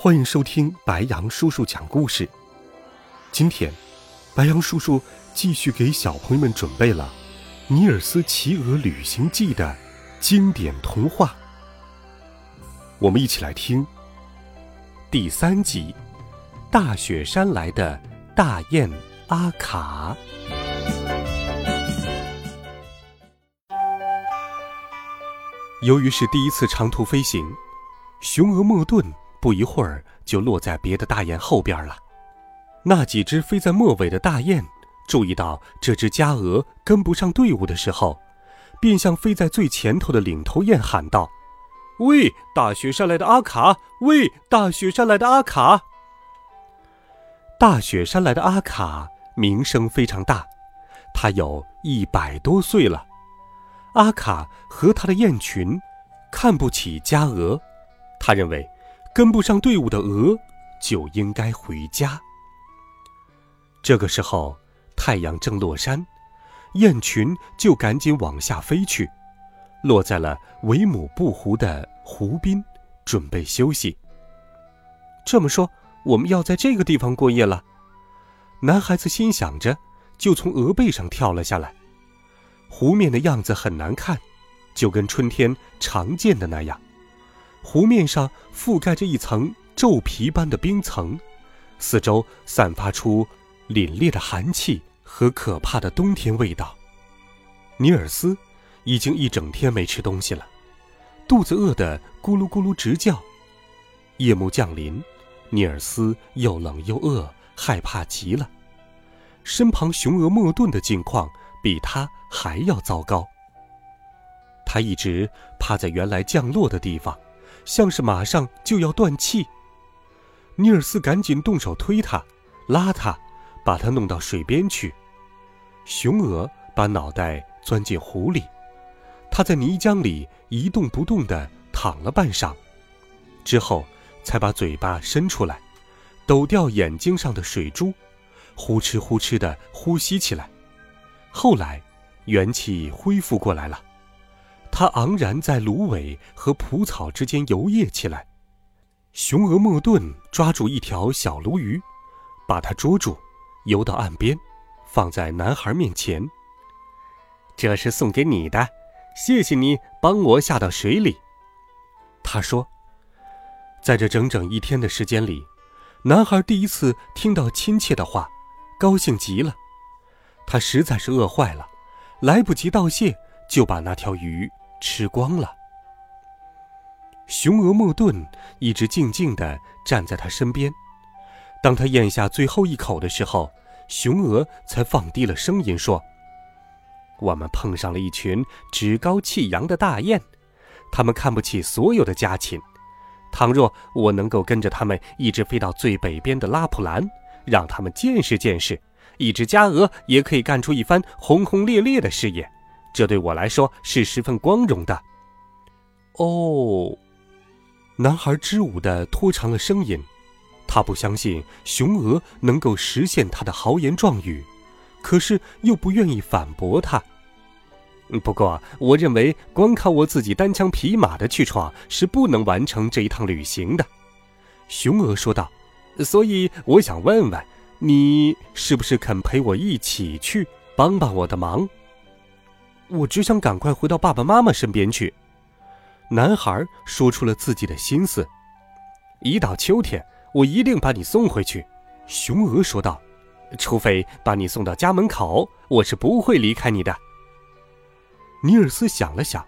欢迎收听白羊叔叔讲故事。今天，白羊叔叔继续给小朋友们准备了《尼尔斯骑鹅旅行记》的经典童话。我们一起来听第三集《大雪山来的大雁阿卡》。由于是第一次长途飞行。雄鹅莫顿不一会儿就落在别的大雁后边了。那几只飞在末尾的大雁注意到这只家鹅跟不上队伍的时候，便向飞在最前头的领头雁喊道：“喂，大雪山来的阿卡！喂，大雪山来的阿卡！”大雪山来的阿卡名声非常大，他有一百多岁了。阿卡和他的雁群看不起家鹅。他认为，跟不上队伍的鹅就应该回家。这个时候，太阳正落山，雁群就赶紧往下飞去，落在了维姆布湖的湖边，准备休息。这么说，我们要在这个地方过夜了。男孩子心想着，就从鹅背上跳了下来。湖面的样子很难看，就跟春天常见的那样。湖面上覆盖着一层皱皮般的冰层，四周散发出凛冽的寒气和可怕的冬天味道。尼尔斯已经一整天没吃东西了，肚子饿得咕噜咕噜直叫。夜幕降临，尼尔斯又冷又饿，害怕极了。身旁雄鹅莫顿的境况比他还要糟糕。他一直趴在原来降落的地方。像是马上就要断气。尼尔斯赶紧动手推他，拉他，把他弄到水边去。雄鹅把脑袋钻进湖里，它在泥浆里一动不动地躺了半晌，之后才把嘴巴伸出来，抖掉眼睛上的水珠，呼哧呼哧地呼吸起来。后来，元气恢复过来了。他昂然在芦苇和蒲草之间游曳起来。雄鹅莫顿抓住一条小鲈鱼，把它捉住，游到岸边，放在男孩面前。这是送给你的，谢谢你帮我下到水里。他说，在这整整一天的时间里，男孩第一次听到亲切的话，高兴极了。他实在是饿坏了，来不及道谢，就把那条鱼。吃光了。雄鹅莫顿一直静静地站在他身边。当他咽下最后一口的时候，雄鹅才放低了声音说：“我们碰上了一群趾高气扬的大雁，他们看不起所有的家禽。倘若我能够跟着他们一直飞到最北边的拉普兰，让他们见识见识，一只家鹅也可以干出一番轰轰烈烈的事业。”这对我来说是十分光荣的。哦，男孩支吾的拖长了声音，他不相信雄鹅能够实现他的豪言壮语，可是又不愿意反驳他。不过，我认为光靠我自己单枪匹马的去闯是不能完成这一趟旅行的。雄鹅说道：“所以我想问问，你是不是肯陪我一起去，帮帮我的忙？”我只想赶快回到爸爸妈妈身边去。男孩说出了自己的心思。一到秋天，我一定把你送回去。雄鹅说道：“除非把你送到家门口，我是不会离开你的。”尼尔斯想了想，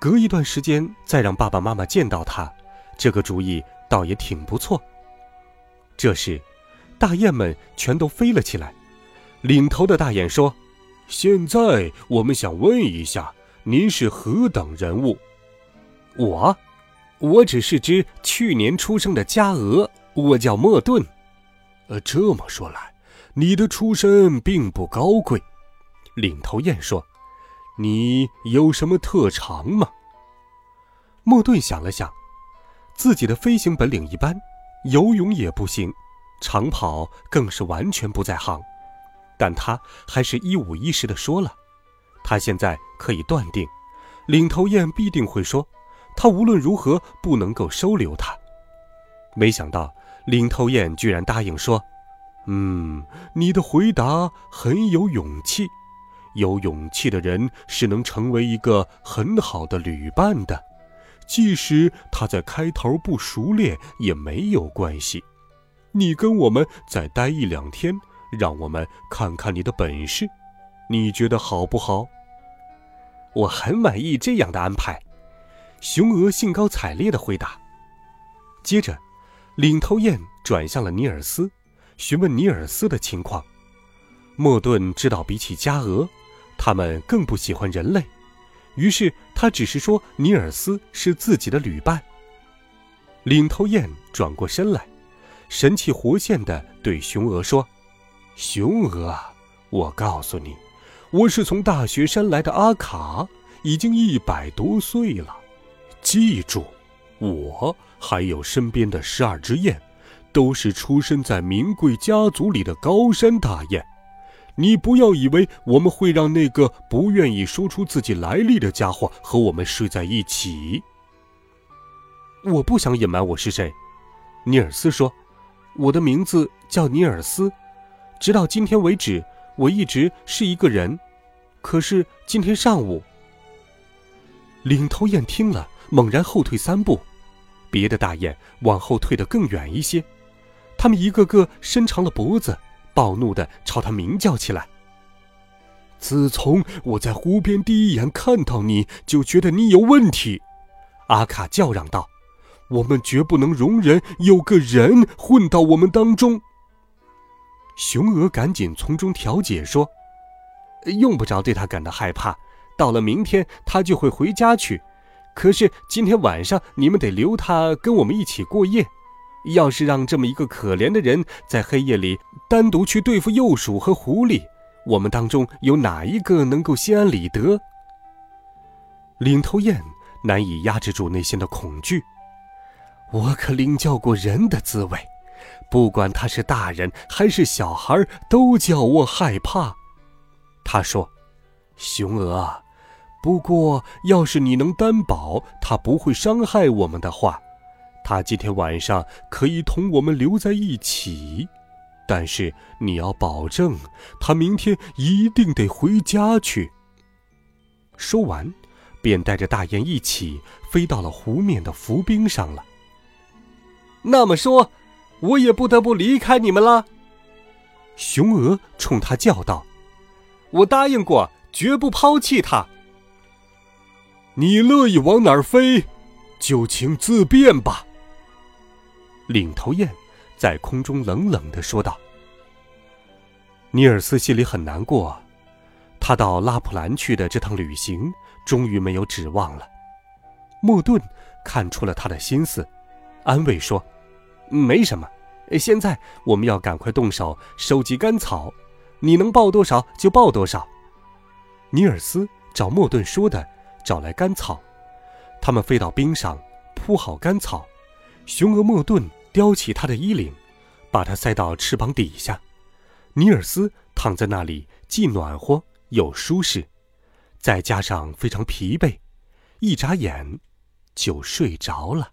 隔一段时间再让爸爸妈妈见到他，这个主意倒也挺不错。这时，大雁们全都飞了起来。领头的大雁说。现在我们想问一下，您是何等人物？我，我只是只去年出生的家鹅。我叫莫顿。呃，这么说来，你的出身并不高贵。领头雁说：“你有什么特长吗？”莫顿想了想，自己的飞行本领一般，游泳也不行，长跑更是完全不在行。但他还是一五一十的说了。他现在可以断定，领头雁必定会说，他无论如何不能够收留他。没想到。领头雁居然答应说：“嗯，你的回答很有勇气。有勇气的人是能成为一个很好的旅伴的，即使他在开头不熟练也没有关系。你跟我们再待一两天，让我们看看你的本事，你觉得好不好？”我很满意这样的安排。雄鹅兴高采烈地回答。接着。领头雁转向了尼尔斯，询问尼尔斯的情况。莫顿知道，比起家鹅，他们更不喜欢人类，于是他只是说尼尔斯是自己的旅伴。领头雁转过身来，神气活现地对雄鹅说：“雄鹅，我告诉你，我是从大雪山来的阿卡，已经一百多岁了。记住，我。”还有身边的十二只雁，都是出身在名贵家族里的高山大雁。你不要以为我们会让那个不愿意说出自己来历的家伙和我们睡在一起。我不想隐瞒我是谁，尼尔斯说：“我的名字叫尼尔斯，直到今天为止，我一直是一个人。可是今天上午，领头雁听了，猛然后退三步。”别的大雁往后退得更远一些，他们一个个伸长了脖子，暴怒地朝他鸣叫起来。自从我在湖边第一眼看到你，就觉得你有问题，阿卡叫嚷道：“我们绝不能容忍有个人混到我们当中。”雄鹅赶紧从中调解说：“用不着对他感到害怕，到了明天他就会回家去。”可是今天晚上你们得留他跟我们一起过夜。要是让这么一个可怜的人在黑夜里单独去对付幼鼠和狐狸，我们当中有哪一个能够心安理得？领头雁难以压制住内心的恐惧。我可领教过人的滋味，不管他是大人还是小孩，都叫我害怕。他说：“雄鹅。”不过，要是你能担保他不会伤害我们的话，他今天晚上可以同我们留在一起。但是你要保证，他明天一定得回家去。说完，便带着大雁一起飞到了湖面的浮冰上了。那么说，我也不得不离开你们了。雄鹅冲他叫道：“我答应过，绝不抛弃他。”你乐意往哪儿飞，就请自便吧。领头雁在空中冷冷的说道。尼尔斯心里很难过，他到拉普兰去的这趟旅行终于没有指望了。莫顿看出了他的心思，安慰说：“没什么，现在我们要赶快动手收集干草，你能抱多少就抱多少。”尼尔斯照莫顿说的。找来干草，他们飞到冰上，铺好干草。雄鹅莫顿叼起他的衣领，把它塞到翅膀底下。尼尔斯躺在那里，既暖和又舒适，再加上非常疲惫，一眨眼就睡着了。